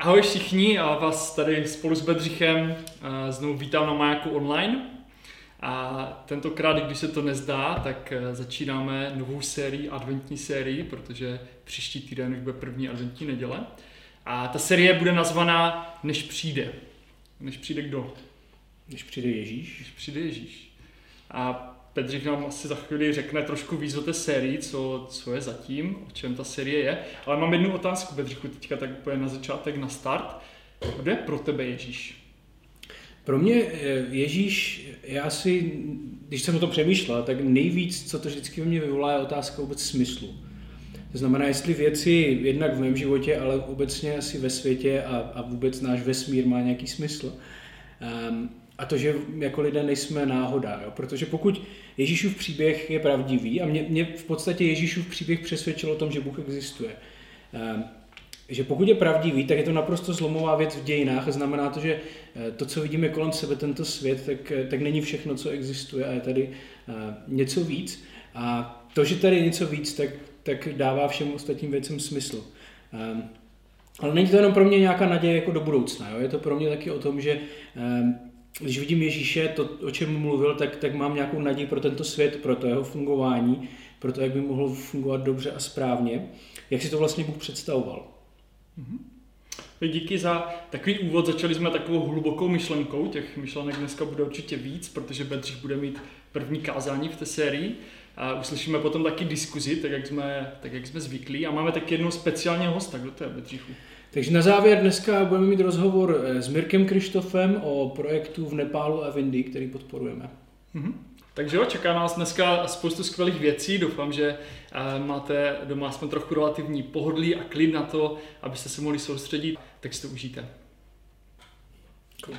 ahoj všichni a vás tady spolu s Bedřichem znovu vítám na Majaku online. A tentokrát, když se to nezdá, tak eh, začínáme novou sérii, adventní sérii, protože příští týden už bude první adventní neděle. A ta série bude nazvaná Než přijde. Než přijde kdo? Než přijde Ježíš. Než přijde Ježíš. A Pedřich nám asi za chvíli řekne trošku víc o té sérii, co, co je zatím, o čem ta série je. Ale mám jednu otázku, Bedřichu, teďka tak úplně na začátek, na start. Kdo je pro tebe Ježíš? Pro mě eh, Ježíš, já si, když jsem o tom přemýšlel, tak nejvíc, co to vždycky ve mně vyvolá, je otázka vůbec smyslu. To znamená, jestli věci jednak v mém životě, ale obecně asi ve světě a, a vůbec náš vesmír má nějaký smysl. Um, a to, že jako lidé nejsme náhoda, jo? protože pokud Ježíšův příběh je pravdivý a mě, mě v podstatě Ježíšův příběh přesvědčil o tom, že Bůh existuje. Um, že pokud je pravdivý, tak je to naprosto zlomová věc v dějinách a znamená to, že eh, to, co vidíme kolem sebe, tento svět, tak, eh, tak není všechno, co existuje a je tady uh, něco víc. A to, že tady je něco víc, tak, tak dává všem ostatním věcem smysl. Um, ale není to jenom pro mě nějaká naděje jako do budoucna. Jo? Je to pro mě taky o tom, že um, když vidím Ježíše, to, o čem mluvil, tak, tak mám nějakou naději pro tento svět, pro to jeho fungování, pro to, jak by mohl fungovat dobře a správně. Jak si to vlastně Bůh představoval. Mm-hmm. Díky za takový úvod. Začali jsme takovou hlubokou myšlenkou. Těch myšlenek dneska bude určitě víc, protože Bedřich bude mít první kázání v té sérii. A uslyšíme potom taky diskuzi, tak jak jsme, tak jak jsme zvyklí. A máme taky jednou speciálního hosta. Kdo to je, Bedřichu? Takže na závěr dneska budeme mít rozhovor eh, s Mirkem Krištofem o projektu v Nepálu a v Indii, který podporujeme. Mm-hmm. Takže jo, čeká nás dneska spoustu skvělých věcí. Doufám, že eh, máte doma aspoň trochu relativní pohodlí a klid na to, abyste se mohli soustředit, tak si to užijte. Cool.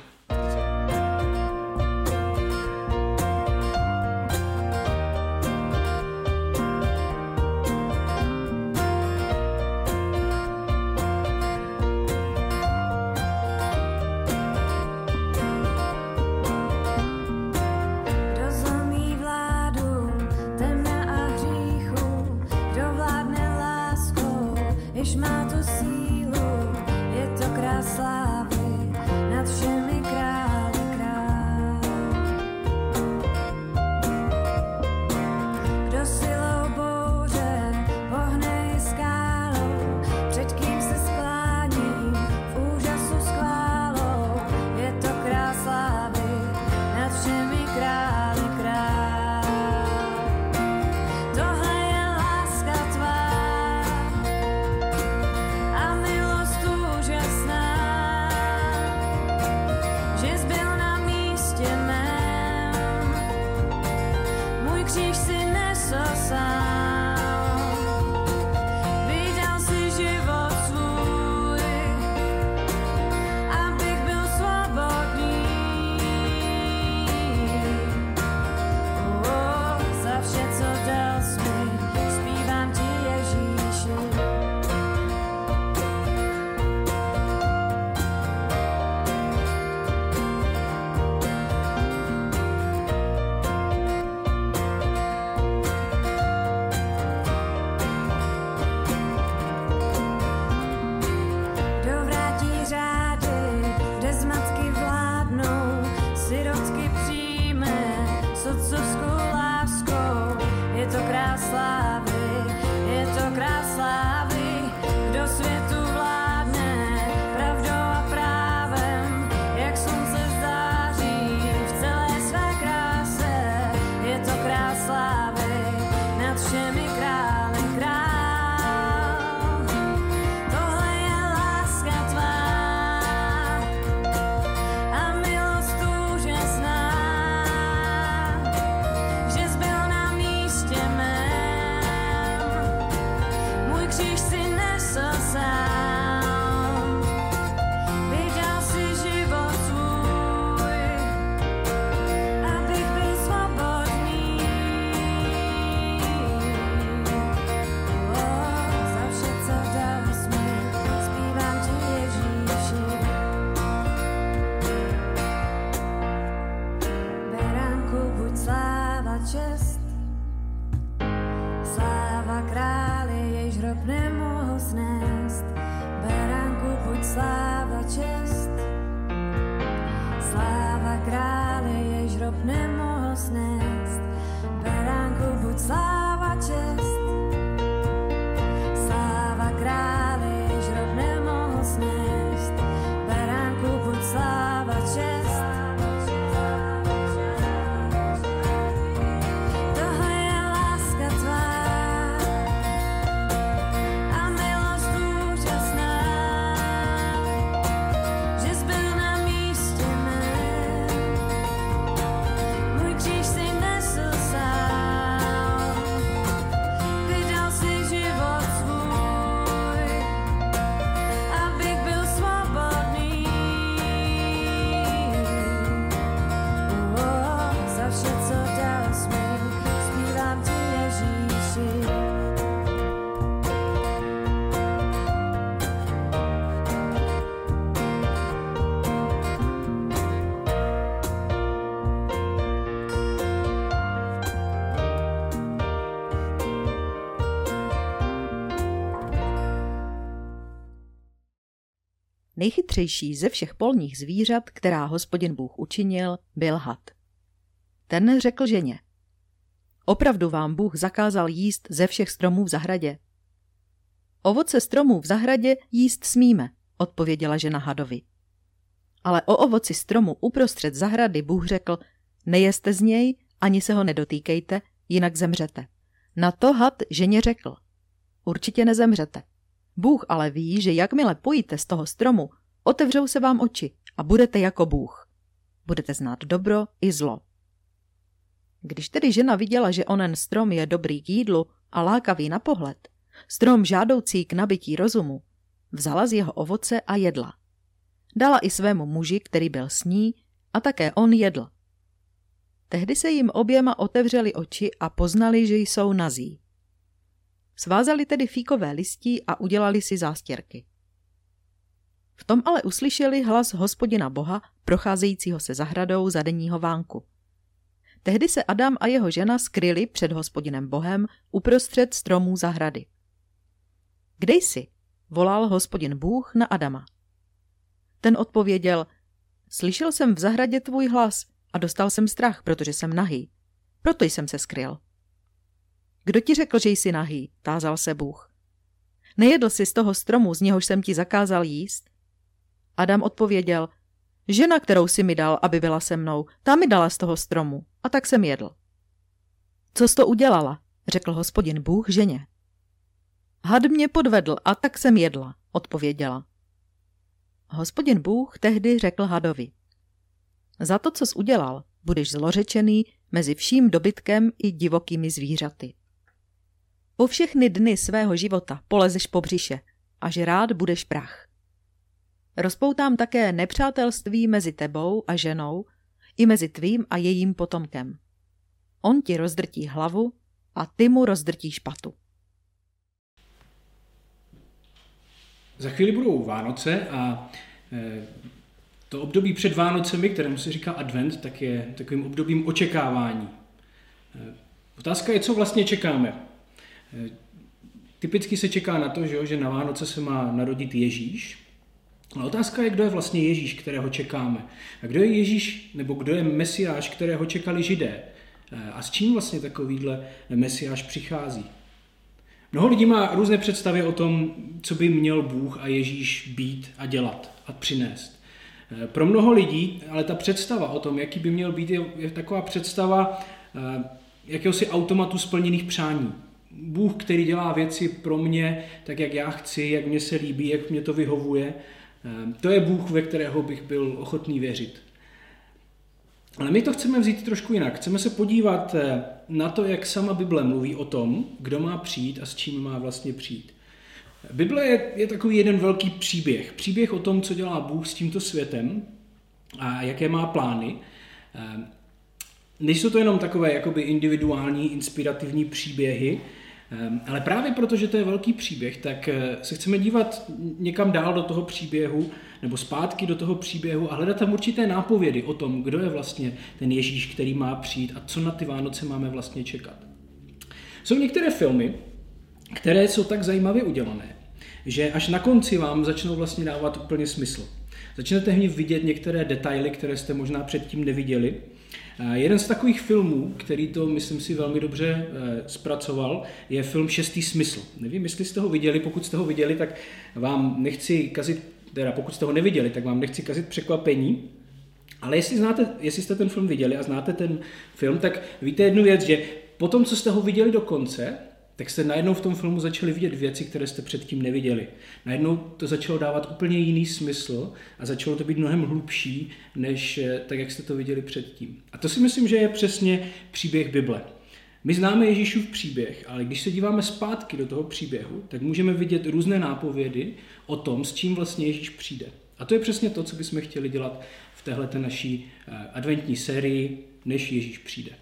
Nejchytřejší ze všech polních zvířat, která hospodin Bůh učinil, byl had. Ten řekl ženě, opravdu vám Bůh zakázal jíst ze všech stromů v zahradě. Ovoce stromů v zahradě jíst smíme, odpověděla žena hadovi. Ale o ovoci stromu uprostřed zahrady Bůh řekl, nejeste z něj, ani se ho nedotýkejte, jinak zemřete. Na to had ženě řekl, určitě nezemřete. Bůh ale ví, že jakmile pojíte z toho stromu, otevřou se vám oči a budete jako Bůh. Budete znát dobro i zlo. Když tedy žena viděla, že onen strom je dobrý k jídlu a lákavý na pohled, strom žádoucí k nabití rozumu, vzala z jeho ovoce a jedla. Dala i svému muži, který byl s ní, a také on jedl. Tehdy se jim oběma otevřeli oči a poznali, že jsou nazí. Svázali tedy fíkové listí a udělali si zástěrky. V tom ale uslyšeli hlas hospodina Boha, procházejícího se zahradou za denního vánku. Tehdy se Adam a jeho žena skryli před hospodinem Bohem uprostřed stromů zahrady. Kde jsi? volal hospodin Bůh na Adama. Ten odpověděl, slyšel jsem v zahradě tvůj hlas a dostal jsem strach, protože jsem nahý. Proto jsem se skryl. Kdo ti řekl, že jsi nahý? tázal se Bůh. Nejedl jsi z toho stromu, z něhož jsem ti zakázal jíst? Adam odpověděl, žena, kterou si mi dal, aby byla se mnou, ta mi dala z toho stromu a tak jsem jedl. Co jsi to udělala? řekl hospodin Bůh ženě. Had mě podvedl a tak jsem jedla, odpověděla. Hospodin Bůh tehdy řekl hadovi. Za to, co jsi udělal, budeš zlořečený mezi vším dobytkem i divokými zvířaty. Po všechny dny svého života polezeš po břiše a že rád budeš prach. Rozpoutám také nepřátelství mezi tebou a ženou i mezi tvým a jejím potomkem. On ti rozdrtí hlavu a ty mu rozdrtíš patu. Za chvíli budou Vánoce a e, to období před Vánocemi, kterému se říká advent, tak je takovým obdobím očekávání. E, otázka je, co vlastně čekáme. E, typicky se čeká na to, že na Vánoce se má narodit Ježíš, ale otázka je, kdo je vlastně Ježíš, kterého čekáme. A kdo je Ježíš, nebo kdo je Mesiáš, kterého čekali Židé. Eh, a s čím vlastně takovýhle Mesiáš přichází. Mnoho lidí má různé představy o tom, co by měl Bůh a Ježíš být a dělat a přinést. Eh, pro mnoho lidí, ale ta představa o tom, jaký by měl být, je, taková představa eh, jakéhosi automatu splněných přání. Bůh, který dělá věci pro mě tak, jak já chci, jak mě se líbí, jak mě to vyhovuje to je Bůh, ve kterého bych byl ochotný věřit. Ale my to chceme vzít trošku jinak. Chceme se podívat eh, na to, jak sama Bible mluví o tom, kdo má přijít a s čím má vlastně přijít. Bible je, je takový jeden velký příběh. Příběh o tom, co dělá Bůh s tímto světem a jaké má plány. Ehm, nejsou to jenom takové jakoby individuální, inspirativní příběhy, Ehm, ale právě proto, že to je velký příběh, tak eh, se chceme dívat někam dál do toho příběhu, nebo zpátky do toho příběhu a hledat tam určité nápovědy o tom, kdo je vlastně ten Ježíš, který má přijít a co na ty Vánoce máme vlastně čekat. Jsou některé filmy, které jsou tak zajímavě udělané, že až na konci vám začnou vlastně dávat úplně smysl. Začnete nich vidět některé detaily, které jste možná předtím neviděli Jeden z takových filmů, který to, myslím si, velmi dobře zpracoval, je film Šestý smysl. Nevím, jestli jste ho viděli, pokud jste ho viděli, tak vám nechci kazit, teda pokud jste ho neviděli, tak vám nechci kazit překvapení, ale jestli, znáte, jestli jste ten film viděli a znáte ten film, tak víte jednu věc, že po tom, co jste ho viděli do konce, tak jste najednou v tom filmu začali vidět věci, které jste předtím neviděli. Najednou to začalo dávat úplně jiný smysl a začalo to být mnohem hlubší, než eh, tak, jak jste to viděli předtím. A to si myslím, že je přesně příběh Bible. My známe Ježíšův příběh, ale když se díváme zpátky do toho příběhu, tak můžeme vidět různé nápovědy o tom, s čím vlastně Ježíš přijde. A to je přesně to, co bychom chtěli dělat v téhle naší eh, adventní sérii, než Ježíš přijde.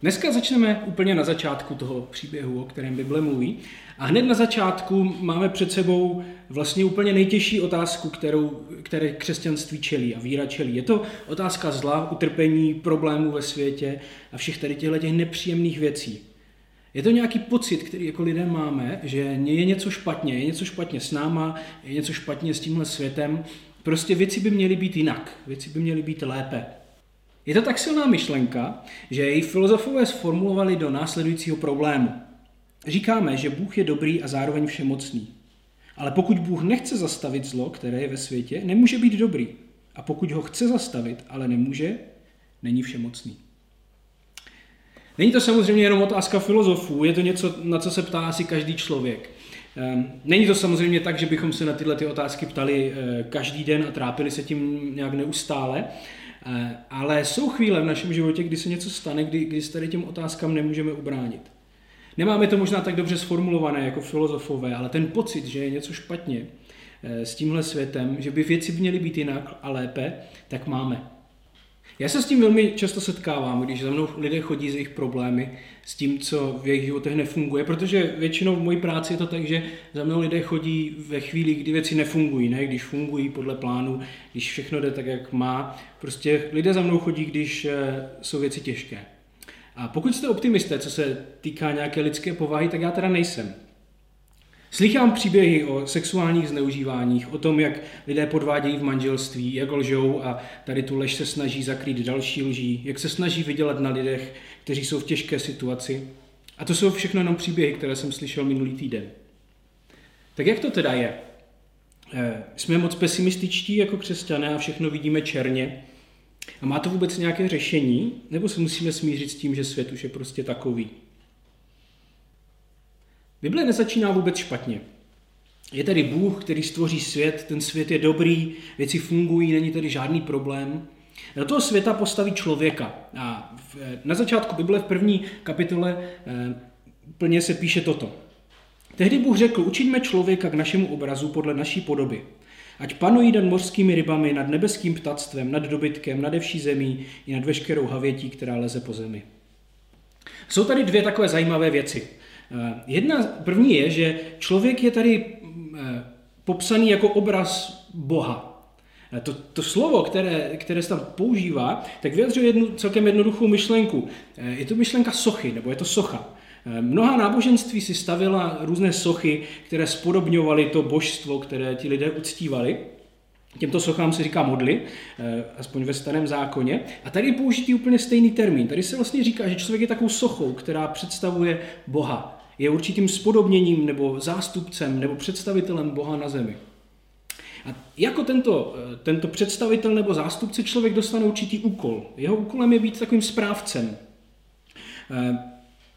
Dneska začneme úplně na začátku toho příběhu, o kterém Bible mluví. A hned na začátku máme před sebou vlastně úplně nejtěžší otázku, kterou, které křesťanství čelí a víra čelí. Je to otázka zla, utrpení, problémů ve světě a všech tady těchto těch nepříjemných věcí. Je to nějaký pocit, který jako lidé máme, že je něco špatně, je něco špatně s náma, je něco špatně s tímhle světem. Prostě věci by měly být jinak, věci by měly být lépe. Je to tak silná myšlenka, že její filozofové sformulovali do následujícího problému. Říkáme, že Bůh je dobrý a zároveň všemocný. Ale pokud Bůh nechce zastavit zlo, které je ve světě, nemůže být dobrý. A pokud ho chce zastavit, ale nemůže, není všemocný. Není to samozřejmě jenom otázka filozofů, je to něco, na co se ptá asi každý člověk. Ehm, není to samozřejmě tak, že bychom se na tyhle ty otázky ptali eh, každý den a trápili se tím nějak neustále, ale jsou chvíle v našem životě, kdy se něco stane, kdy, kdy se tady těm otázkám nemůžeme ubránit. Nemáme to možná tak dobře sformulované jako filozofové, ale ten pocit, že je něco špatně eh, s tímhle světem, že by věci měly být jinak a lépe, tak máme. Já se s tím velmi často setkávám, když za mnou lidé chodí z jejich problémy, s tím, co v jejich životech nefunguje, protože většinou v mojí práci je to tak, že za mnou lidé chodí ve chvíli, kdy věci nefungují, ne když fungují podle plánu, když všechno jde tak, jak má. Prostě lidé za mnou chodí, když eh, jsou věci těžké. A pokud jste optimisté, co se týká nějaké lidské povahy, tak já teda nejsem. Slychám příběhy o sexuálních zneužíváních, o tom, jak lidé podvádějí v manželství, jak lžou a tady tu lež se snaží zakrýt další lží, jak se snaží vydělat na lidech, kteří jsou v těžké situaci. A to jsou všechno jenom příběhy, které jsem slyšel minulý týden. Tak jak to teda je? Eh, jsme moc pesimističtí jako křesťané a všechno vidíme černě. A má to vůbec nějaké řešení? Nebo se musíme smířit s tím, že svět už je prostě takový? Bible nezačíná vůbec špatně. Je tady Bůh, který stvoří svět, ten svět je dobrý, věci fungují, není tady žádný problém. Do toho světa postaví člověka. A na začátku Bible v první kapitole eh, plně se píše toto. Tehdy Bůh řekl, učiňme člověka k našemu obrazu podle naší podoby. Ať panují nad mořskými rybami, nad nebeským ptactvem, nad dobytkem, nad vší zemí i nad veškerou havětí, která leze po zemi. Jsou tady dvě takové zajímavé věci. Eh, jedna první je, že člověk je tady eh, popsaný jako obraz Boha. Eh, to, to slovo, které, které se tam používá, tak vyjadřuje jednu celkem jednoduchou myšlenku. Je to myšlenka sochy, nebo je to socha. Mnoha náboženství si stavila různé sochy, které spodobňovaly to božstvo, které ti lidé uctívali. Těmto sochám se říká modly, aspoň ve starém zákoně. A tady je použitý úplně stejný termín. Tady se vlastně říká, že člověk je takovou sochou, která představuje Boha je určitým spodobněním nebo zástupcem nebo představitelem Boha na zemi. A jako tento, eh, tento představitel nebo zástupce člověk dostane určitý úkol. Jeho úkolem je být takovým správcem. Eh,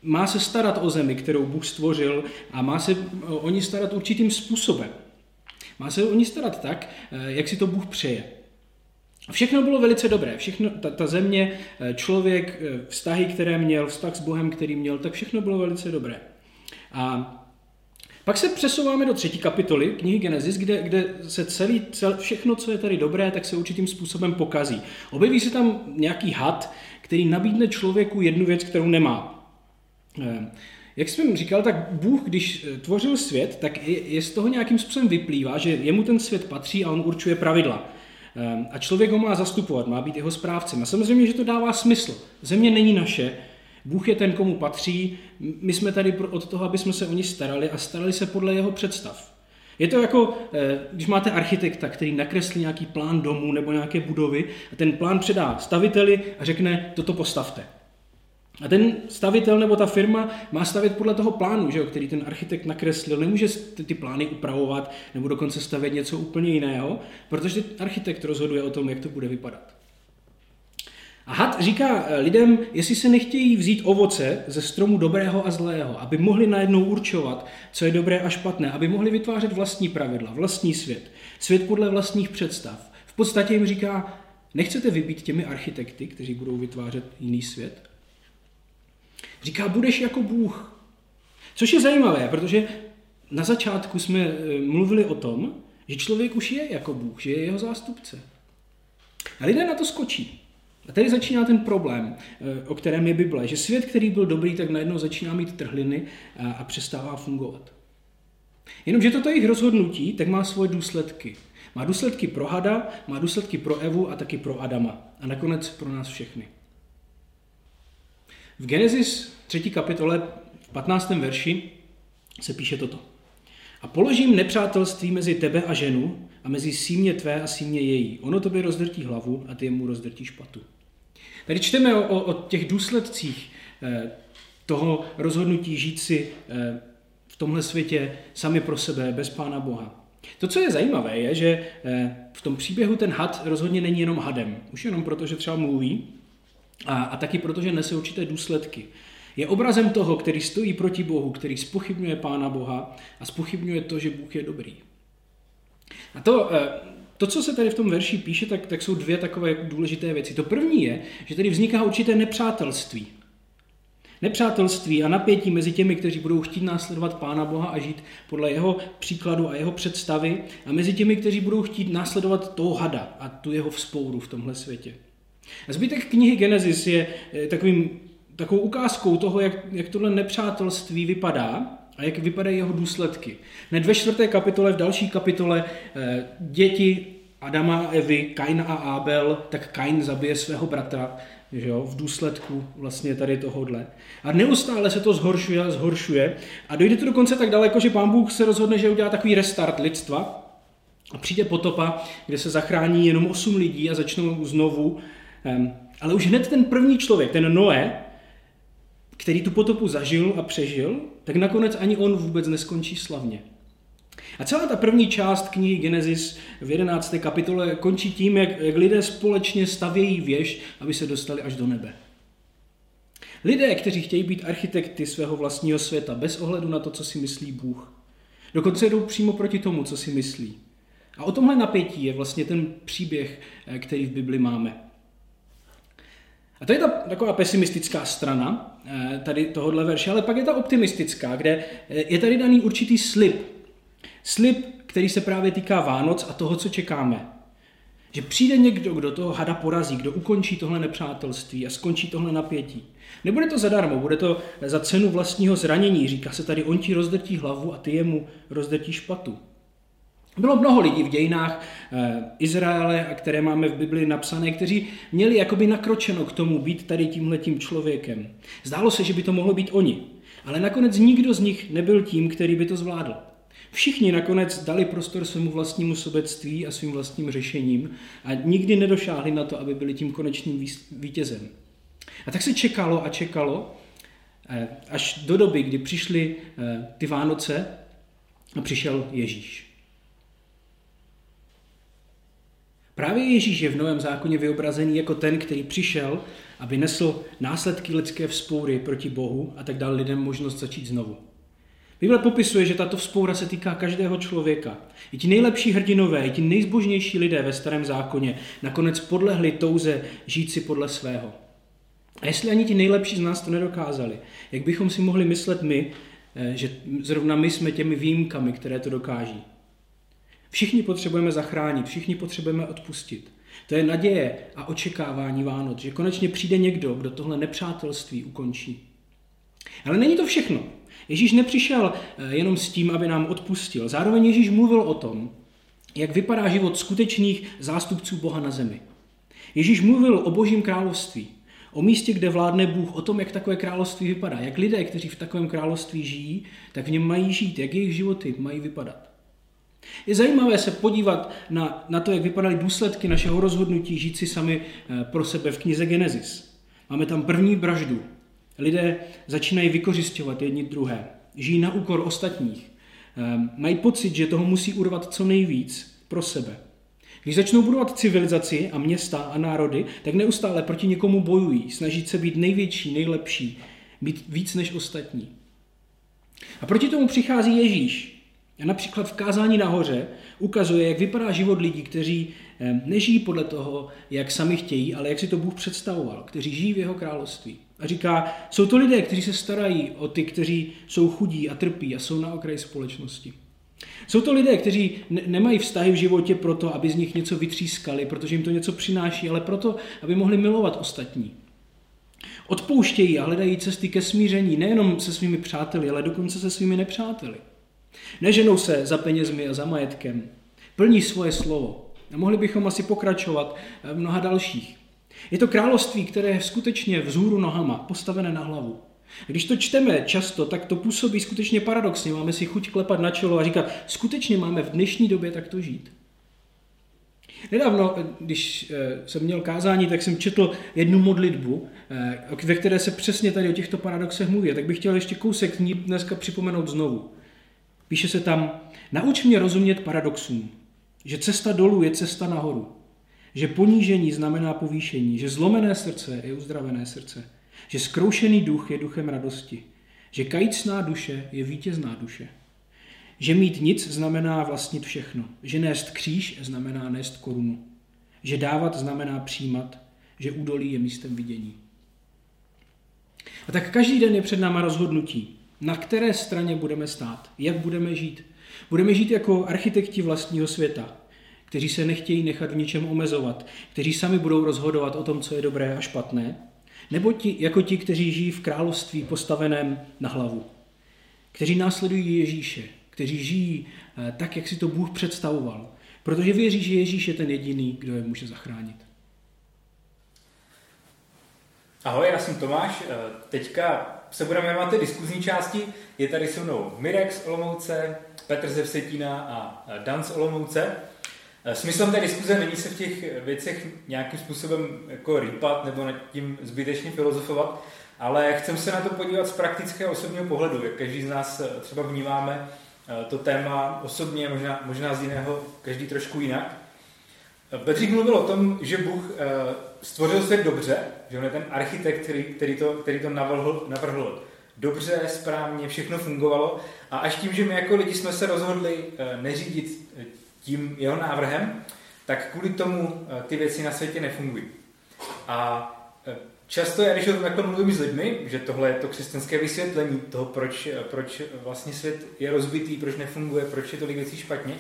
má se starat o zemi, kterou Bůh stvořil a má se o ní starat určitým způsobem. Má se o ní starat tak, eh, jak si to Bůh přeje. Všechno bylo velice dobré. Všechno, ta, ta země, člověk, vztahy, které měl, vztah s Bohem, který měl, tak všechno bylo velice dobré. A pak se přesouváme do třetí kapitoly knihy Genesis, kde, kde se celý, cel, všechno, co je tady dobré, tak se určitým způsobem pokazí. Objeví se tam nějaký had, který nabídne člověku jednu věc, kterou nemá. Eh, jak jsem říkal, tak Bůh, když eh, tvořil svět, tak je, z toho nějakým způsobem vyplývá, že jemu ten svět patří a on určuje pravidla. Eh, a člověk ho má zastupovat, má být jeho správcem. A samozřejmě, že to dává smysl. Země není naše, Bůh je ten, komu patří, my jsme tady od toho, aby jsme se o ní starali a starali se podle jeho představ. Je to jako, eh, když máte architekta, který nakreslí nějaký plán domu nebo nějaké budovy a ten plán předá staviteli a řekne, toto postavte. A ten stavitel nebo ta firma má stavět podle toho plánu, že jo, který ten architekt nakreslil. Nemůže ty plány upravovat nebo dokonce stavět něco úplně jiného, protože architekt rozhoduje o tom, jak to bude vypadat. A had říká eh, lidem, jestli se nechtějí vzít ovoce ze stromu dobrého a zlého, aby mohli najednou určovat, co je dobré a špatné, aby mohli vytvářet vlastní pravidla, vlastní svět, svět podle vlastních představ. V podstatě jim říká, nechcete vybít těmi architekty, kteří budou vytvářet jiný svět? Říká, budeš jako Bůh. Což je zajímavé, protože na začátku jsme eh, mluvili o tom, že člověk už je jako Bůh, že je jeho zástupce. A lidé na to skočí. A tady začíná ten problém, eh, o kterém je Bible, že svět, který byl dobrý, tak najednou začíná mít trhliny a přestává fungovat. Jenomže toto jejich rozhodnutí tak má svoje důsledky. Má důsledky pro Hada, má důsledky pro Evu a taky pro Adama. A nakonec pro nás všechny. V Genesis 3. kapitole v 15. verši se píše toto. A položím nepřátelství mezi tebe a ženu a mezi símě tvé a símě její. Ono tobě rozdrtí hlavu a ty mu rozdrtí špatu. Tady čteme o, o, o těch důsledcích eh, toho rozhodnutí žít si eh, v tomhle světě sami pro sebe, bez Pána Boha. To, co je zajímavé, je, že eh, v tom příběhu ten had rozhodně není jenom hadem. Už jenom proto, že třeba mluví, a, a taky proto, že nese určité důsledky. Je obrazem toho, který stojí proti Bohu, který spochybňuje Pána Boha a spochybňuje to, že Bůh je dobrý. A to, to, co se tady v tom verši píše, tak, tak jsou dvě takové důležité věci. To první je, že tady vzniká určité nepřátelství. Nepřátelství a napětí mezi těmi, kteří budou chtít následovat Pána Boha a žít podle jeho příkladu a jeho představy, a mezi těmi, kteří budou chtít následovat toho hada a tu jeho vzpouru v tomhle světě. A zbytek knihy Genesis je takovým, takovou ukázkou toho, jak, jak tohle nepřátelství vypadá a jak vypadají jeho důsledky. Hned ve čtvrté kapitole, v další kapitole, eh, děti Adama a Evy, Kain a Abel, tak Kain zabije svého bratra že jo, v důsledku vlastně tady tohohle. A neustále se to zhoršuje a zhoršuje a dojde to dokonce tak daleko, že pán Bůh se rozhodne, že udělá takový restart lidstva a přijde potopa, kde se zachrání jenom 8 lidí a začnou znovu. Ale už hned ten první člověk, ten Noé, který tu potopu zažil a přežil, tak nakonec ani on vůbec neskončí slavně. A celá ta první část knihy Genesis v 11. kapitole končí tím, jak, jak lidé společně stavějí věž, aby se dostali až do nebe. Lidé, kteří chtějí být architekty svého vlastního světa, bez ohledu na to, co si myslí Bůh. Dokonce jdou přímo proti tomu, co si myslí. A o tomhle napětí je vlastně ten příběh, eh, který v Bibli máme. A to je ta taková pesimistická strana eh, tady tohohle verše, ale pak je ta optimistická, kde eh, je tady daný určitý slib. Slib, který se právě týká Vánoc a toho, co čekáme. Že přijde někdo, kdo toho hada porazí, kdo ukončí tohle nepřátelství a skončí tohle napětí. Nebude to zadarmo, bude to za cenu vlastního zranění. Říká se tady, on ti rozdrtí hlavu a ty jemu rozdrtí špatu. Bylo mnoho lidí v dějinách eh, Izraele, které máme v Bibli napsané, kteří měli jakoby nakročeno k tomu být tady tímhletím člověkem. Zdálo se, že by to mohlo být oni, ale nakonec nikdo z nich nebyl tím, který by to zvládl. Všichni nakonec dali prostor svému vlastnímu sobectví a svým vlastním řešením a nikdy nedošáhli na to, aby byli tím konečným vítězem. A tak se čekalo a čekalo, eh, až do doby, kdy přišly eh, ty Vánoce a přišel Ježíš. Právě Ježíš je v Novém zákoně vyobrazený jako ten, který přišel, aby nesl následky lidské vzpoury proti Bohu a tak dal lidem možnost začít znovu. Bible popisuje, že tato vzpoura se týká každého člověka. I ti nejlepší hrdinové, i ti nejzbožnější lidé ve starém zákoně nakonec podlehli touze žít si podle svého. A jestli ani ti nejlepší z nás to nedokázali, jak bychom si mohli myslet my, eh, že zrovna my jsme těmi výjimkami, které to dokáží. Všichni potřebujeme zachránit, všichni potřebujeme odpustit. To je naděje a očekávání Vánoc, že konečně přijde někdo, kdo tohle nepřátelství ukončí. Ale není to všechno. Ježíš nepřišel eh, jenom s tím, aby nám odpustil. Zároveň Ježíš mluvil o tom, jak vypadá život skutečných zástupců Boha na zemi. Ježíš mluvil o božím království, o místě, kde vládne Bůh, o tom, jak takové království vypadá, jak lidé, kteří v takovém království žijí, tak v něm mají žít, jak jejich životy mají vypadat. Je zajímavé se podívat na, na to, jak vypadaly důsledky našeho rozhodnutí žít si sami eh, pro sebe v knize Genesis. Máme tam první vraždu. Lidé začínají vykořišťovat jedni druhé. Žijí na úkor ostatních. Ehm, mají pocit, že toho musí urvat co nejvíc pro sebe. Když začnou budovat civilizaci a města a národy, tak neustále proti někomu bojují, snaží se být největší, nejlepší, být víc než ostatní. A proti tomu přichází Ježíš. A například v kázání nahoře ukazuje, jak vypadá život lidí, kteří ehm, nežijí podle toho, jak sami chtějí, ale jak si to Bůh představoval, kteří žijí v jeho království. A říká, jsou to lidé, kteří se starají o ty, kteří jsou chudí a trpí a jsou na okraji společnosti. Jsou to lidé, kteří ne- nemají vztahy v životě proto, aby z nich něco vytřískali, protože jim to něco přináší, ale proto, aby mohli milovat ostatní. Odpouštějí a hledají cesty ke smíření nejenom se svými přáteli, ale dokonce se svými nepřáteli. Neženou se za penězmi a za majetkem. Plní svoje slovo. A mohli bychom asi pokračovat v mnoha dalších. Je to království, které je skutečně vzhůru nohama, postavené na hlavu. Když to čteme často, tak to působí skutečně paradoxně. Máme si chuť klepat na čelo a říkat, skutečně máme v dnešní době takto žít. Nedávno, když eh, jsem měl kázání, tak jsem četl jednu modlitbu, eh, ve které se přesně tady o těchto paradoxech mluví. Tak bych chtěl ještě kousek ní dneska připomenout znovu. Píše se tam, nauč mě rozumět paradoxům, že cesta dolů je cesta nahoru, že ponížení znamená povýšení, že zlomené srdce je uzdravené srdce, že skroušený duch je duchem radosti, že kajícná duše je vítězná duše, že mít nic znamená vlastnit všechno, že nést kříž znamená nést korunu, že dávat znamená přijímat, že údolí je místem vidění. A tak každý den je před náma rozhodnutí, na které straně budeme stát, jak budeme žít. Budeme žít jako architekti vlastního světa, kteří se nechtějí nechat v ničem omezovat, kteří sami budou rozhodovat o tom, co je dobré a špatné, nebo ti, jako ti, kteří žijí v království postaveném na hlavu, kteří následují Ježíše, kteří žijí eh, tak, jak si to Bůh představoval, protože věří, že Ježíš je ten jediný, kdo je může zachránit. Ahoj, já jsem Tomáš. Eh, teďka se budeme věnovat té diskuzní části. Je tady se mnou Mirek z Olomouce, Petr ze Vsetína a Dan z Olomouce. Eh, smyslem té diskuze není se v těch věcech nějakým způsobem jako rýpat nebo nad tím zbytečně filozofovat, ale chcem se na to podívat z praktického osobního pohledu, jak každý z nás eh, třeba vnímáme eh, to téma osobně, možná, možná z jiného, každý trošku jinak. Bedřich mluvil o tom, že Bůh stvořil svět dobře, že on je ten architekt, který, který, to, který to navrhl, navrhl dobře, správně, všechno fungovalo a až tím, že my jako lidi jsme se rozhodli neřídit tím jeho návrhem, tak kvůli tomu eh, ty věci na světě nefungují. A eh, často, já když o tom takhle mluvím s lidmi, že tohle je to křesťanské vysvětlení toho, proč, eh, proč vlastně svět je rozbitý, proč nefunguje, proč je tolik věcí špatně,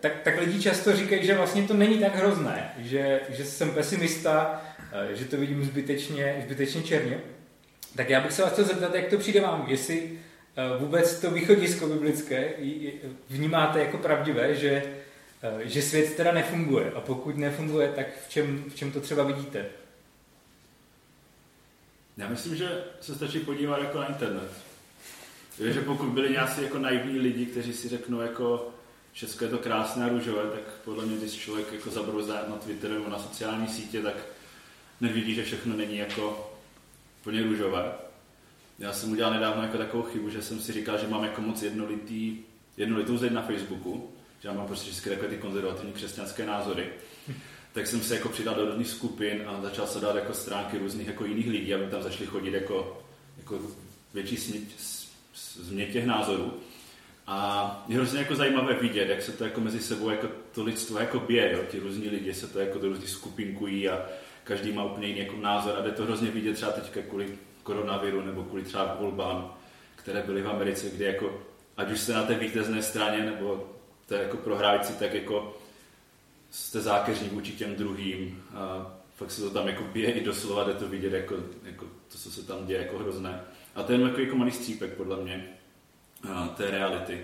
tak, tak lidi často říkají, že vlastně to není tak hrozné, že, že jsem pesimista, že to vidím zbytečně, zbytečně černě. Tak já bych se vás chtěl zeptat, jak to přijde vám, jestli vůbec to východisko biblické vnímáte jako pravdivé, že Eh, že svět teda nefunguje. A pokud nefunguje, tak v čem, v čem to třeba vidíte? Já myslím, že se stačí podívat jako na internet. že pokud byli nějací jako naivní lidi, kteří si řeknou jako všechno je to krásné a růžové, tak podle mě, když člověk jako zabrouzá na Twitter nebo na sociální sítě, tak nevidí, že všechno není jako plně růžové. Já jsem udělal nedávno jako takovou chybu, že jsem si říkal, že mám jako moc jednolitý, jednolitou zeď na Facebooku že já mám prostě vždycky takové ty konzervativní křesťanské názory, tak jsem se jako přidal do různých skupin a začal se dát jako stránky různých jako jiných lidí, aby tam začali chodit jako, jako větší směť, změť těch názorů. A je hrozně jako zajímavé vidět, jak se to jako mezi sebou jako to lidstvo jako bije, jo? ti různí lidi se to jako do různých skupinkují a každý má úplně jiný jako názor a jde to hrozně vidět třeba teďka kvůli koronaviru nebo kvůli třeba volbám, které byly v Americe, kde jako ať už jste na té vítězné straně nebo jste jako prohrávající, tak jako jste zákeřní vůči těm druhým a fakt se to tam jako bije i doslova, jde to vidět jako, jako to, co se tam děje, jako hrozné. A to je jako, jako malý střípek, podle mě, té reality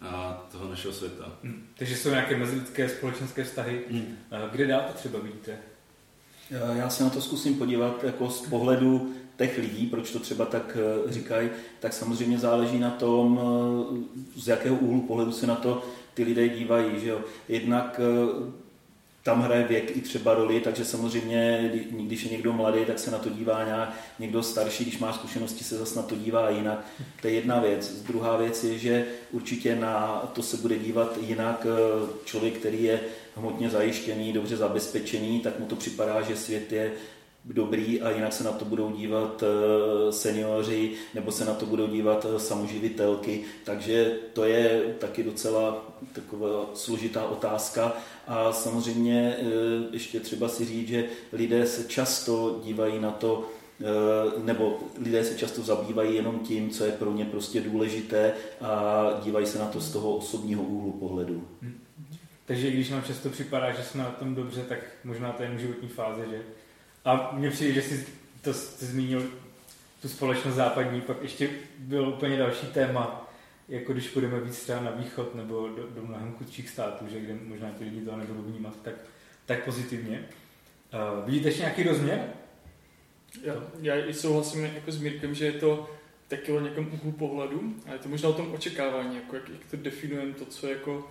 a toho našeho světa. Hmm. Takže jsou nějaké mezilidské společenské vztahy. Hmm. Kde dál to třeba vidíte? Já se na to zkusím podívat jako z pohledu těch lidí, proč to třeba tak eh, říkají, tak samozřejmě záleží na tom, z jakého úhlu pohledu se na to ty lidé dívají. Že jo? Jednak tam hraje věk i třeba roli, takže samozřejmě, když je někdo mladý, tak se na to dívá nějak, někdo starší, když má zkušenosti, se zase na to dívá jinak. To je jedna věc. Druhá věc je, že určitě na to se bude dívat jinak eh, člověk, který je hmotně zajištěný, dobře zabezpečený, tak mu to připadá, že svět je dobrý a jinak se na to budou dívat eh, seniori nebo se na to budou dívat eh, samoživitelky, takže to je taky docela taková složitá otázka a samozřejmě eh, ještě třeba si říct, že lidé se často dívají na to, nebo lidé se často zabývají jenom tím, co je pro ně prostě důležité a dívají se na to z toho osobního úhlu pohledu. Hmm. Takže když nám často připadá, že jsme na tom dobře, tak možná to je jen životní fáze, že a mně přijde, že jsi to jsi zmínil tu společnost západní, pak ještě byl úplně další téma, jako když půjdeme víc třeba na východ nebo do, do mnohem chudších států, že kde možná ty lidi to nebudou vnímat tak, tak pozitivně. Uh, vidíte ještě nějaký rozměr? Já, já i souhlasím jako s Mírkem, že je to taky o nějakém úhlu pohledu, ale je to možná o tom očekávání, jako jak, jak to definujeme, to, co jako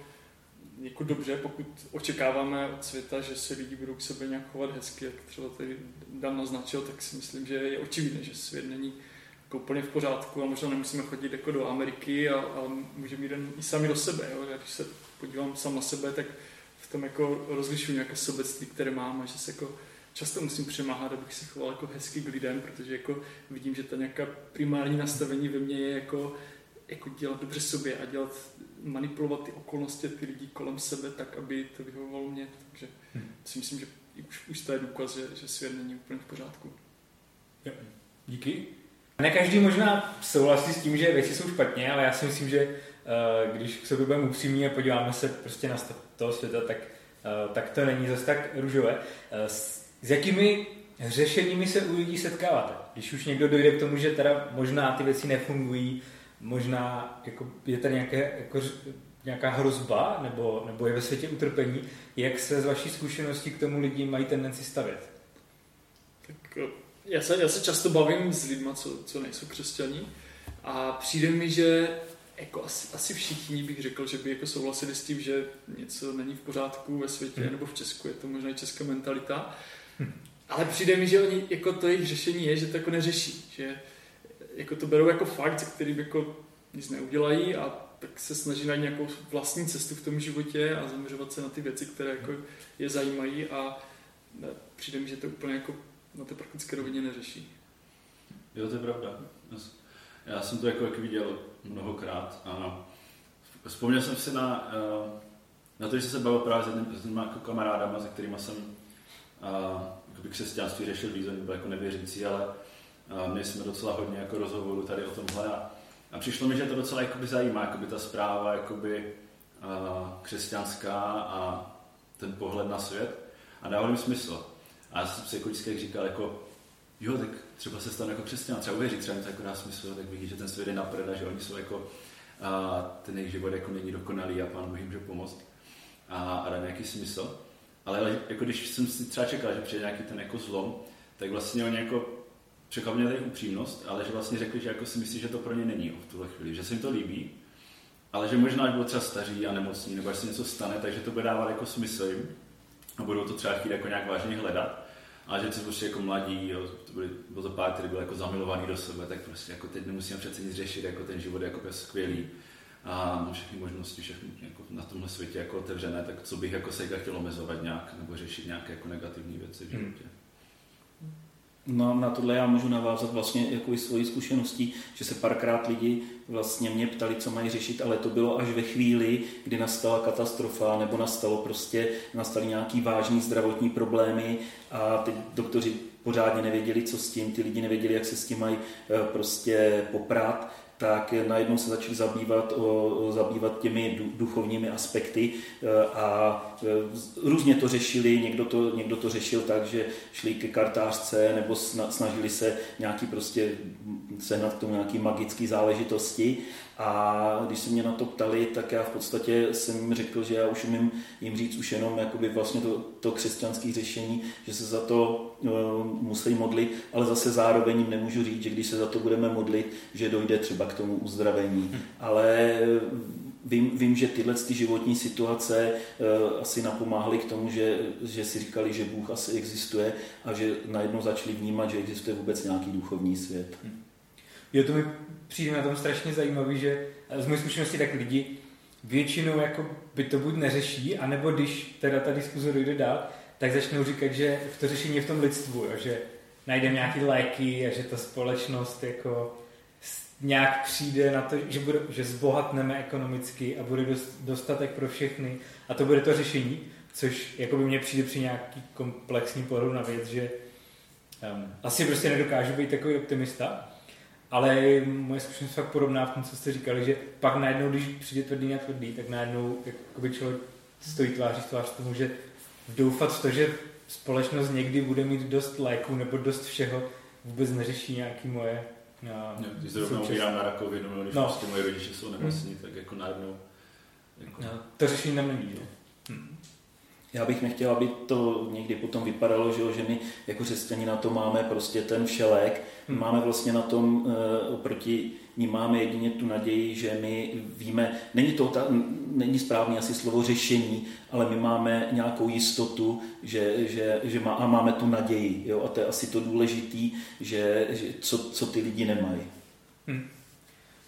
jako dobře, pokud očekáváme od světa, že se lidi budou k sobě nějak chovat hezky, jak třeba tady Dan naznačil, tak si myslím, že je očividné, že svět není jako úplně v pořádku a možná nemusíme chodit jako do Ameriky, a, a můžeme jít i sami do sebe. Jo? Já když se podívám sám na sebe, tak v tom jako rozlišuju nějaké sobectví, které mám a že se jako často musím přemáhat, abych se choval jako hezky k lidem, protože jako vidím, že ta nějaká primární nastavení ve mně je jako, jako dělat dobře sobě a dělat manipulovat ty okolnosti, ty lidi kolem sebe tak, aby to vyhovovalo mě. Takže hmm. si myslím, že už, už to je důkaz, že, že svět není úplně v pořádku. Jo. Díky. Ne každý možná souhlasí s tím, že věci jsou špatně, ale já si myslím, že uh, když k sobě budeme upřímní a podíváme se prostě na toho světa, tak, uh, tak to není zase tak růžové. Uh, s, jakými řešeními se u lidí setkáváte? Když už někdo dojde k tomu, že teda možná ty věci nefungují, možná jako je tady nějaké, jako, nějaká hrozba nebo, nebo je ve světě utrpení, jak se z vaší zkušenosti k tomu lidi mají tendenci stavět? Tak eh, já se, já se často bavím s lidmi, co, co nejsou křesťaní a přijde mi, že jako asi, asi všichni bych řekl, že by jako souhlasili s tím, že něco není v pořádku ve světě hmm. nebo v Česku, je to možná i česká mentalita. Hmm. Ale přijde mi, že oni, jako to jejich řešení je, že to jako neřeší, že jako to berou jako fakt, se kterým jako nic neudělají a tak se snaží najít nějakou vlastní cestu v tom životě a zaměřovat se na ty věci, které jako je zajímají a přijde mi, že to úplně jako na té praktické rovině neřeší. Jo, to je pravda. Já jsem to jako, jako viděl mnohokrát a vzpomněl jsem si na, eh, na to, že jsem se bavil právě s jedným, s jako kamarádama, se kterými jsem a, křesťanství řešil víc, byli jako nevěřící, ale a měli jsme docela hodně jako rozhovorů tady o tomhle a, a přišlo mi, že to docela jakoby zajímá, jakoby ta zpráva jakoby, a, křesťanská a ten pohled na svět a dávalo mi smysl. A já jsem si jako vždycky říkal, jako, jo, tak třeba se stane jako křesťan, třeba uvěří, třeba mi to jako dá smysl, tak vidí, že ten svět je napreda, že oni jsou jako, a ten jejich život jako není dokonalý a pán Bůh jim může pomoct a, a dá nějaký smysl. Ale jako když jsem si třeba čekal, že přijde nějaký ten jako zlom, tak vlastně oni jako překvapně tady upřímnost, ale že vlastně řekli, že jako si myslí, že to pro ně není v tuhle chvíli, že se jim to líbí, ale že možná, až budou třeba staří a nemocní, nebo až se něco stane, takže to bude dávat jako smysl jim a budou to třeba chtít jako nějak vážně hledat. A že ty prostě jako mladí, jo, to byli, bylo to pár, který byl jako zamilovaný do sebe, tak prostě jako teď nemusíme přece nic řešit, jako ten život je jako skvělý a mám všechny možnosti všechny jako na tomhle světě jako otevřené, tak co bych jako se chtěl omezovat nějak nebo řešit nějaké jako negativní věci v životě. Hmm. No, na tohle já můžu navázat vlastně jako i svoji zkušeností, že se párkrát lidi vlastně mě ptali, co mají řešit, ale to bylo až ve chvíli, kdy nastala katastrofa nebo nastalo prostě, nastaly nějaký vážný zdravotní problémy a teď doktoři pořádně nevěděli, co s tím, ty lidi nevěděli, jak se s tím mají eh, prostě poprat tak najednou se začali zabývat, o, zabývat těmi duchovními aspekty a různě to řešili, někdo to, někdo to řešil tak, že šli ke kartářce nebo snažili se nějaký prostě sehnat k tomu nějaký magický záležitosti a když se mě na to ptali, tak já v podstatě jsem jim řekl, že já už umím jim říct už jenom jakoby vlastně to, to křesťanské řešení, že se za to uh, musí modlit, ale zase zároveň jim nemůžu říct, že když se za to budeme modlit, že dojde třeba k tomu uzdravení. Hmm. Ale vím, vím, že tyhle ty životní situace uh, asi napomáhaly k tomu, že, že si říkali, že Bůh asi existuje a že najednou začali vnímat, že existuje vůbec nějaký duchovní svět. Hmm. Jo, to mi přijde na tom strašně zajímavý, že z mojej zkušenosti tak lidi většinou jako by to buď neřeší, anebo když teda ta diskuze dojde dál, tak začnou říkat, že v to řešení je v tom lidstvu, jo, že najdeme nějaký léky a že ta společnost jako nějak přijde na to, že, bude, že zbohatneme ekonomicky a bude dost, dostatek pro všechny a to bude to řešení, což jako by mně přijde při nějaký komplexní pohledu na věc, že um, asi prostě nedokážu být takový optimista, ale moje zkušenost fakt podobná v tom, co jste říkali, že pak najednou, když přijde tvrdý na tvrdý, tak najednou jakoby člověk stojí tváří tvář tomu, že doufat v to, že společnost někdy bude mít dost léků nebo dost všeho, vůbec neřeší nějaký moje No, když zrovna umírám na rakovinu, no, když no. prostě moje rodiče jsou nemocní, hmm. tak jako najednou... Jako... No, to řešení tam není, že? Hmm. Já bych nechtěl, aby to někdy potom vypadalo, že, že my jako křesťani na to máme prostě ten všelek. Hmm. Máme vlastně na tom uh, oproti ní máme jedině tu naději, že my víme, není to ta, není správný asi slovo řešení, ale my máme nějakou jistotu, že, že, že má, a máme tu naději. Jo? A to je asi to důležitý, že, že co, co ty lidi nemají. Hmm.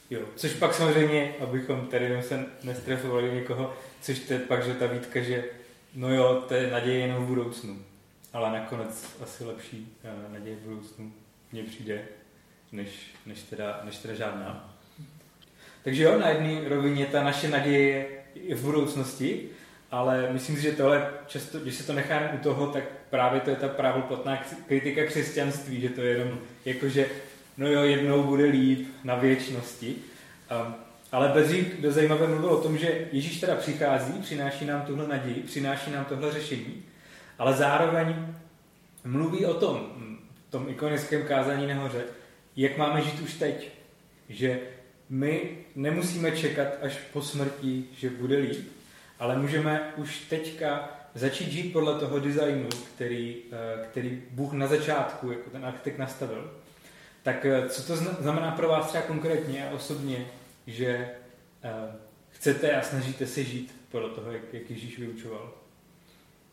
Jo, což pak samozřejmě, abychom tady se nestrefovali někoho, což to je pak, že ta výtka, že No jo, to je naděje jenom v budoucnu. Ale nakonec asi lepší uh, naděje v budoucnu mně přijde, než, než, teda, než teda žádná. Takže jo, na jedné rovině ta naše naděje je v budoucnosti, ale myslím si, že tohle často, když se to necháme u toho, tak právě to je ta právoplatná kritika křesťanství, že to je jenom jako, že no jo, jednou bude líp na věčnosti. Um, ale Bedřík do zajímavé mluvil o tom, že Ježíš teda přichází, přináší nám tuhle naději, přináší nám tohle řešení, ale zároveň mluví o tom, tom ikonickém kázání nahoře, jak máme žít už teď. Že my nemusíme čekat až po smrti, že bude líp, ale můžeme už teďka začít žít podle toho designu, který, eh, který Bůh na začátku, jako ten architekt nastavil. Tak eh, co to znamená pro vás třeba konkrétně a osobně že uh, chcete a snažíte se žít podle toho, jak, jak Ježíš vyučoval.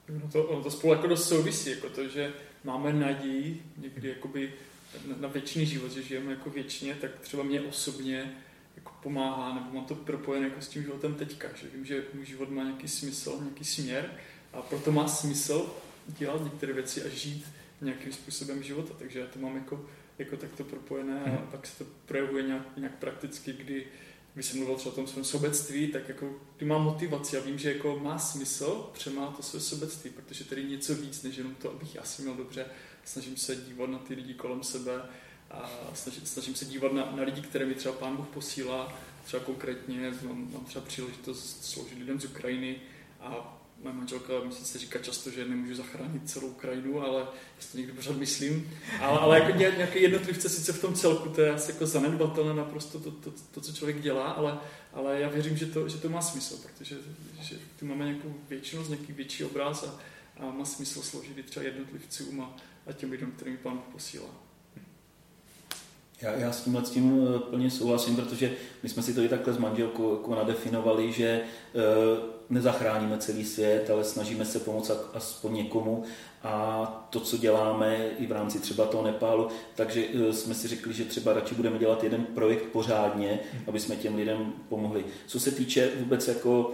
No to, no to spolu jako dost souvisí, jako to, že máme naději někdy jakoby na, na věčný život, že žijeme jako věčně, tak třeba mě osobně jako pomáhá, nebo mám to propojené jako s tím životem teďka, že vím, že můj život má nějaký smysl, nějaký směr a proto má smysl dělat některé věci a žít nějakým způsobem života, takže já to mám jako, jako takto propojené a hmm. pak se to projevuje nějak, nějak prakticky, kdy když jsem mluvil třeba o tom svém sobectví, tak jako ty mám motivaci. A vím, že jako má smysl přemát to své sobectví, protože tady něco víc, než jenom to, abych já si měl dobře, snažím se dívat na ty lidi kolem sebe a snažím, snažím se dívat na, na lidi, které mi třeba pán Bůh posílá, třeba konkrétně mám, mám třeba příležitost sloužit lidem z Ukrajiny a moje manželka, myslím se říká často, že nemůžu zachránit celou krajinu, ale já to někdy pořád myslím. Ale, ale jako nějaké jednotlivce sice v tom celku, to je asi jako zanedbatelné naprosto to, to, to, co člověk dělá, ale, ale já věřím, že to, že to má smysl, protože že tu máme nějakou většinost, nějaký větší obraz a, a má smysl složit třeba jednotlivcům a, a těm lidem, kterým pán posílá. Já, já s tímhle s tím eh, plně souhlasím, protože my jsme si to i takhle s manželkou jako nadefinovali, že e, nezachráníme celý svět, ale snažíme se pomoct aspoň někomu a to, co děláme i v rámci třeba toho Nepálu, takže e, jsme si řekli, že třeba radši budeme dělat jeden projekt pořádně, aby jsme těm lidem pomohli. Co se týče vůbec jako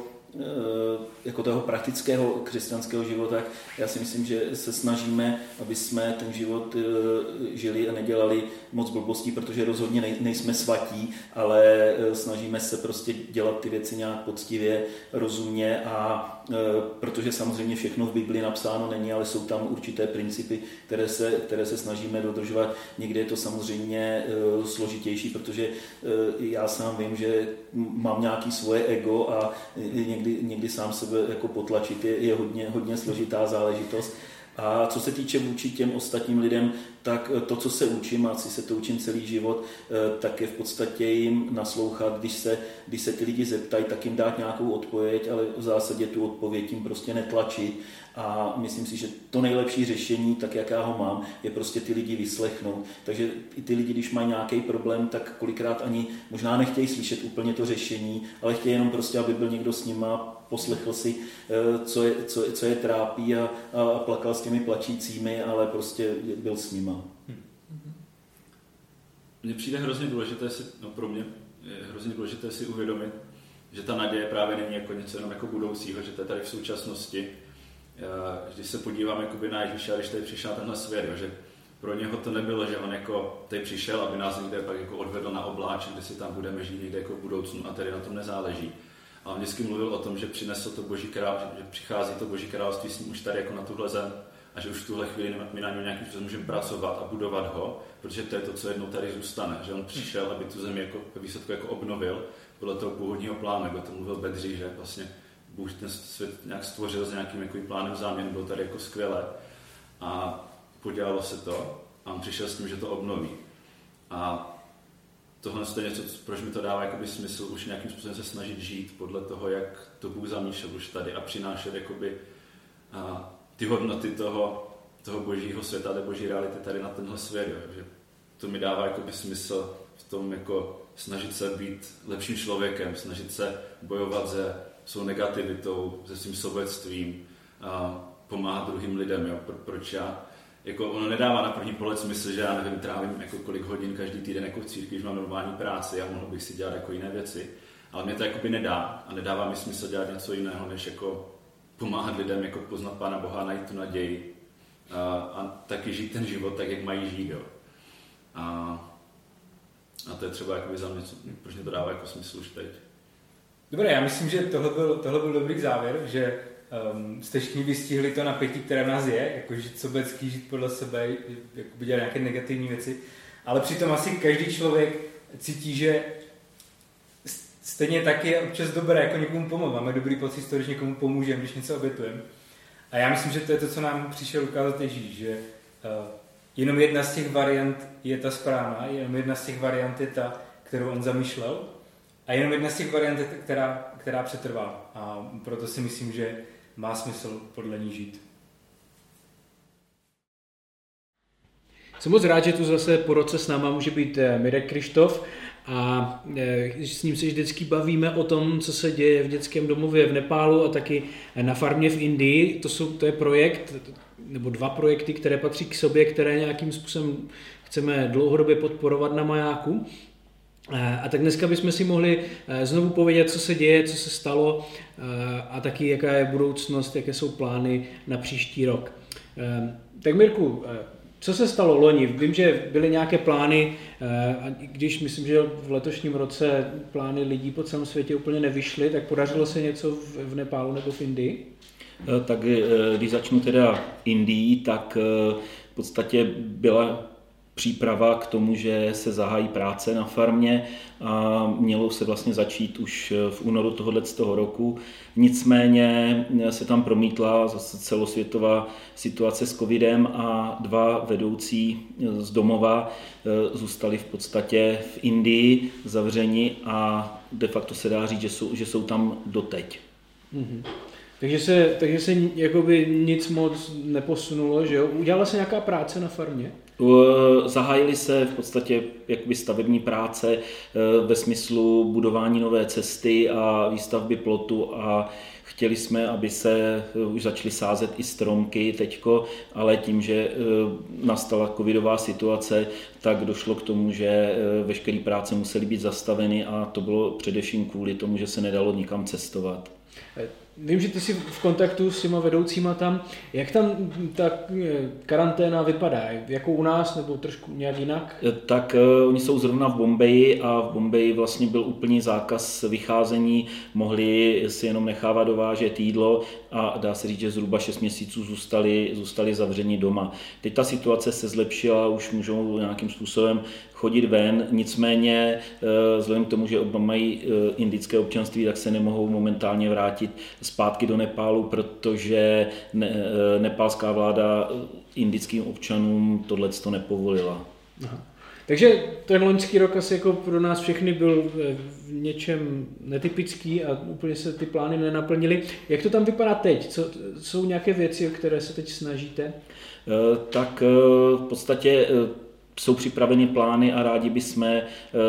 jako toho praktického křesťanského života, já si myslím, že se snažíme, aby jsme ten život eh, žili a nedělali moc blbostí, protože rozhodně nejsme svatí, ale eh, snažíme se prostě dělat ty věci nějak poctivě, rozumně a protože samozřejmě všechno v Biblii napsáno není, ale jsou tam určité principy, které se, které se snažíme dodržovat. Někdy je to samozřejmě e, složitější, protože e, já sám vím, že mám nějaký svoje ego a někdy, někdy sám sebe jako potlačit je, je hodně, hodně složitá záležitost. A co se týče vůči těm ostatním lidem, tak to, co se učím, a asi se to učím celý život, eh, tak je v podstatě jim naslouchat, když se, když se ty lidi zeptají, tak jim dát nějakou odpověď, ale v zásadě tu odpověď jim prostě netlačit. A myslím si, že to nejlepší řešení, tak jak já ho mám, je prostě ty lidi vyslechnout. Takže i ty lidi, když mají nějaký problém, tak kolikrát ani možná nechtějí slyšet úplně to řešení, ale chtějí jenom prostě, aby byl někdo s nima, poslechl si, eh, co je, co, co je trápí a, a plakal s těmi plačícími, ale prostě byl s nima. Mně přijde hrozně důležité si, no pro mě je hrozně důležité si uvědomit, že ta naděje právě není jako něco jenom jako budoucího, že to je tady v současnosti. Když se podívám jakoby na Ježíše, když tady přišel na tenhle svět, že pro něho to nebylo, že on jako tady přišel, aby nás někde pak jako odvedl na obláč, kde si tam budeme žít někde jako v budoucnu a tady na tom nezáleží a on vždycky mluvil o tom, že přinesl to boží království, že přichází to boží království s ním už tady jako na tuhle zem a že už v tuhle chvíli my na něm nějakým způsobem můžeme pracovat a budovat ho, protože to je to, co jednou tady zůstane. Že on přišel, aby tu zemi jako výsledku jako obnovil podle toho původního plánu, jako to mluvil Bedři, že vlastně Bůh ten svět nějak stvořil s nějakým jako plánem záměn, byl tady jako skvělé a podělalo se to a on přišel s tím, že to obnoví. A tohle je něco, proč mi to dává jakoby smysl už nějakým způsobem se snažit žít podle toho, jak to Bůh zamýšlel už tady a přinášet jakoby, a, ty hodnoty toho, toho božího světa, té boží reality tady na tenhle svět. Jo. Že to mi dává jakoby smysl v tom jako snažit se být lepším člověkem, snažit se bojovat se svou negativitou, se svým sobectvím, a pomáhat druhým lidem. Jo. Pro, proč já jako ono nedává na první pohled smysl, že já nevím, trávím jako kolik hodin každý týden jako v církvi, když mám normální práci a mohl bych si dělat jako jiné věci. Ale mě to jakoby nedá a nedává mi smysl dělat něco jiného, než jako pomáhat lidem, jako poznat Pána Boha, najít tu naději a, a taky žít ten život tak, jak mají žít. Jo. A, a to je třeba jakoby za mě, proč mě to dává jako smysl už teď. Dobré, já myslím, že tohle byl, tohle byl dobrý závěr, že um, jste všichni vystihli to napětí, které v nás je, jako žít sobecký, žít podle sebe, jako dělat nějaké negativní věci, ale přitom asi každý člověk cítí, že stejně tak je občas dobré jako někomu pomoct. Máme dobrý pocit z toho, když někomu pomůžeme, když něco obětujeme. A já myslím, že to je to, co nám přišel ukázat Ježíš, že uh, jenom jedna z těch variant je ta správná, jenom jedna z těch variant je ta, kterou on zamýšlel a jenom jedna z těch variant je ta, která, která přetrvá. A proto si myslím, že má smysl podle ní žít. Jsem moc rád, že tu zase po roce s náma může být eh, Mirek Krištof a eh, s ním se vždycky bavíme o tom, co se děje v dětském domově v Nepálu a taky na farmě v Indii. To, jsou, to je projekt, nebo dva projekty, které patří k sobě, které nějakým způsobem chceme dlouhodobě podporovat na majáku. Eh, a tak dneska bychom si mohli eh, znovu povědět, co se děje, co se stalo a taky jaká je budoucnost, jaké jsou plány na příští rok. Tak Mirku, co se stalo loni? Vím, že byly nějaké plány, a když myslím, že v letošním roce plány lidí po celém světě úplně nevyšly, tak podařilo se něco v Nepálu nebo v Indii? Tak když začnu teda Indii, tak v podstatě byla příprava k tomu, že se zahájí práce na farmě a mělo se vlastně začít už v únoru tohoto toho roku. Nicméně se tam promítla zase celosvětová situace s covidem a dva vedoucí z domova e, zůstali v podstatě v Indii zavřeni a de facto se dá říct, že jsou, že jsou tam doteď. Mm-hmm. Takže se, takže se jakoby nic moc neposunulo, že jo? Udělala se nějaká práce na farmě? Zahájily se v podstatě jakoby stavební práce eh, ve smyslu budování nové cesty a výstavby plotu a chtěli jsme, aby se eh, už začaly sázet i stromky teďko, ale tím, že eh, nastala covidová situace, tak došlo k tomu, že veškeré práce musely být zastaveny a to bylo především kvůli tomu, že se nedalo nikam cestovat. Vím, že ty jsi v kontaktu s těma vedoucíma tam. Jak tam ta eh, karanténa vypadá? Jako u nás nebo trošku nějak jinak? Eh, tak uh, oni jsou zrovna v Bombeji a v Bombeji vlastně byl úplný zákaz vycházení. Mohli si jenom nechávat dovážet jídlo a dá se říct, že zhruba 6 měsíců zůstali, zůstali zavřeni doma. Teď ta situace se zlepšila, už můžou nějakým způsobem chodit ven, nicméně vzhledem k tomu, že oba mají indické občanství, tak se nemohou momentálně vrátit zpátky do Nepálu, protože ne, eh, nepálská vláda indickým občanům tohle to nepovolila. Aha. Takže ten loňský rok asi jako pro nás všechny byl v něčem netypický a úplně se ty plány nenaplnily. Jak to tam vypadá teď? Co, jsou nějaké věci, o které se teď snažíte? Tak v podstatě jsou připraveny plány a rádi bychom eh,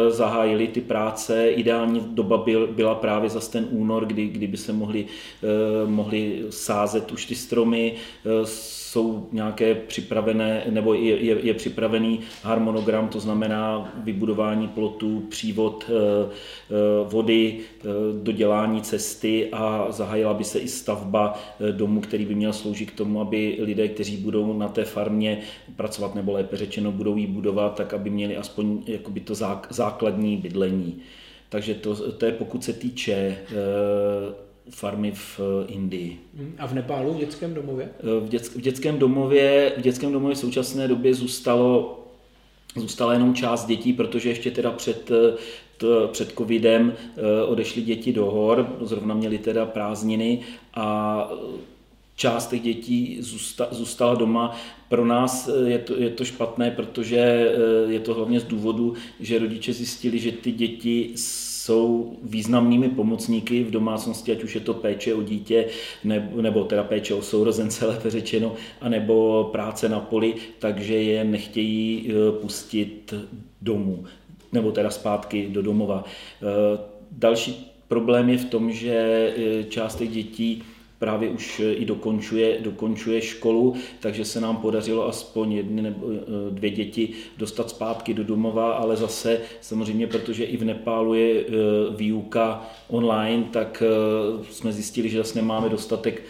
zahájili ty práce. Ideální doba byl, byla právě za ten únor, kdy, kdyby se mohli, eh, mohli sázet už ty stromy. Eh, jsou nějaké připravené, nebo je, je, je připravený harmonogram, to znamená vybudování plotů, přívod vody, dodělání cesty a zahájila by se i stavba domu, který by měl sloužit k tomu, aby lidé, kteří budou na té farmě pracovat, nebo lépe řečeno, budou jí budovat, tak aby měli aspoň jakoby to základní bydlení. Takže to, to je pokud se týče eh, farmy v Indii. Hmm. A v Nepálu, v dětském domově? Eh, v, dět, v, dětském domově, v dětském domově v současné době zůstalo Zůstala jenom část dětí, protože ještě teda před, eh, t, před covidem odešly děti do hor, zrovna měli teda prázdniny a část těch dětí zůstala doma. Pro nás eh, je to, je to špatné, protože eh, je to hlavně z důvodu, že rodiče zjistili, že ty děti jsou významnými pomocníky v domácnosti, ať už je to péče o dítě, nebo, nebo teda péče o sourozence, lépe řečeno, anebo práce na poli, takže je nechtějí eh, pustit domů, nebo teda zpátky do domova. Další problém je v tom, že část těch dětí právě už eh, i dokončuje, dokončuje školu, takže se nám podařilo aspoň jedny nebo eh, dvě děti dostat zpátky do domova, ale zase samozřejmě, protože i v Nepálu je eh, výuka online, tak jsme zjistili, že zase nemáme dostatek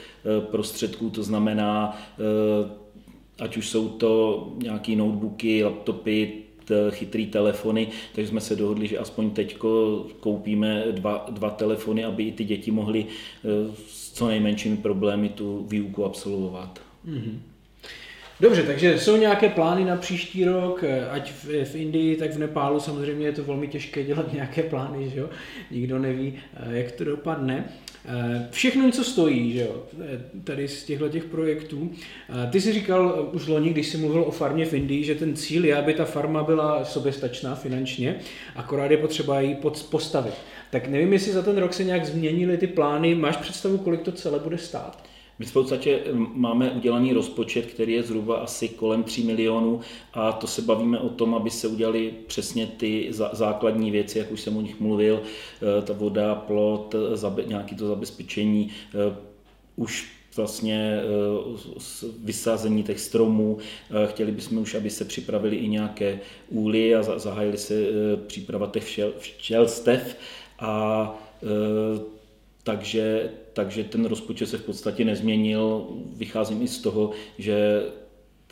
prostředků, to znamená, ať už jsou to nějaké notebooky, laptopy, chytrý telefony, takže jsme se dohodli, že aspoň teď koupíme dva, dva telefony, aby i ty děti mohly co nejmenšími problémy tu výuku absolvovat. Mm-hmm. Dobře, takže jsou nějaké plány na příští rok, eh, ať v, v Indii, tak v Nepálu. Samozřejmě je to velmi těžké dělat nějaké plány, že jo? Nikdo neví, eh, jak to dopadne. Eh, všechno něco stojí, že jo, tady z těchto těch projektů. Ty jsi říkal už loni, když jsi mluvil o farmě v Indii, že ten cíl je, aby ta farma byla soběstačná finančně, akorát je potřeba ji postavit. Tak nevím, jestli za ten rok se nějak změnily ty plány. Máš představu, kolik to celé bude stát? My v podstatě máme udělaný rozpočet, který je zhruba asi kolem 3 milionů a to se bavíme o tom, aby se udělali přesně ty základní věci, jak už jsem o nich mluvil, e, ta voda, plot, nějaký to zabezpečení, už vlastně vysázení těch stromů. Chtěli bychom už, aby se připravili i nějaké úly a zahájili se příprava těch včel, včelstev a takže, takže ten rozpočet se v podstatě nezměnil. Vycházím i z toho, že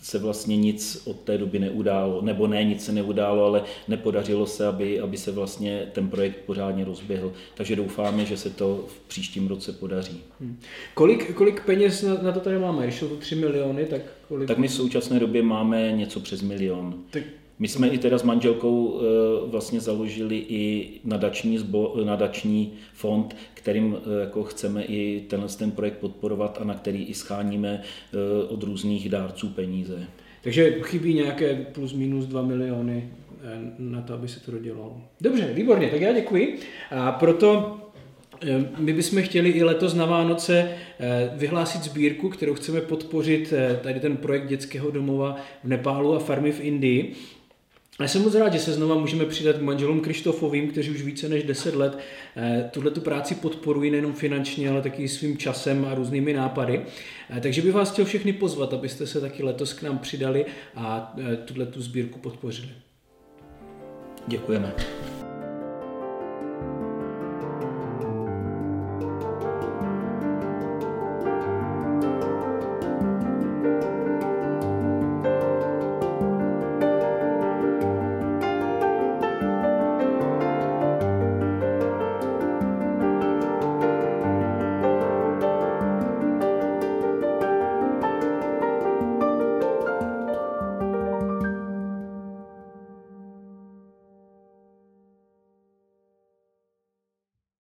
se vlastně nic od té doby neudálo, nebo ne, nic se neudálo, ale nepodařilo se, aby, aby se vlastně ten projekt pořádně rozběhl. Takže doufáme, že se to v příštím roce podaří. Hmm. Kolik, kolik peněz na, na to tady máme? Jsou to 3 miliony, tak kolik? Tak my v současné době máme něco přes milion. Tak my jsme i teda s manželkou eh, vlastně založili i nadační, zbo, nadační fond, kterým eh, jako chceme i tenhle ten projekt podporovat a na který i scháníme eh, od různých dárců peníze. Takže chybí nějaké plus minus 2 miliony na to, aby se to dodělalo. Dobře, výborně, tak já děkuji. A proto my bychom chtěli i letos na Vánoce vyhlásit sbírku, kterou chceme podpořit tady ten projekt dětského domova v Nepálu a farmy v Indii. Já jsem moc rád, že se znova můžeme přidat k manželům Krištofovým, kteří už více než 10 let eh, tuhle tu práci podporují nejenom finančně, ale taky svým časem a různými nápady. Eh, takže bych vás chtěl všechny pozvat, abyste se taky letos k nám přidali a eh, tuhle tu sbírku podpořili. Děkujeme.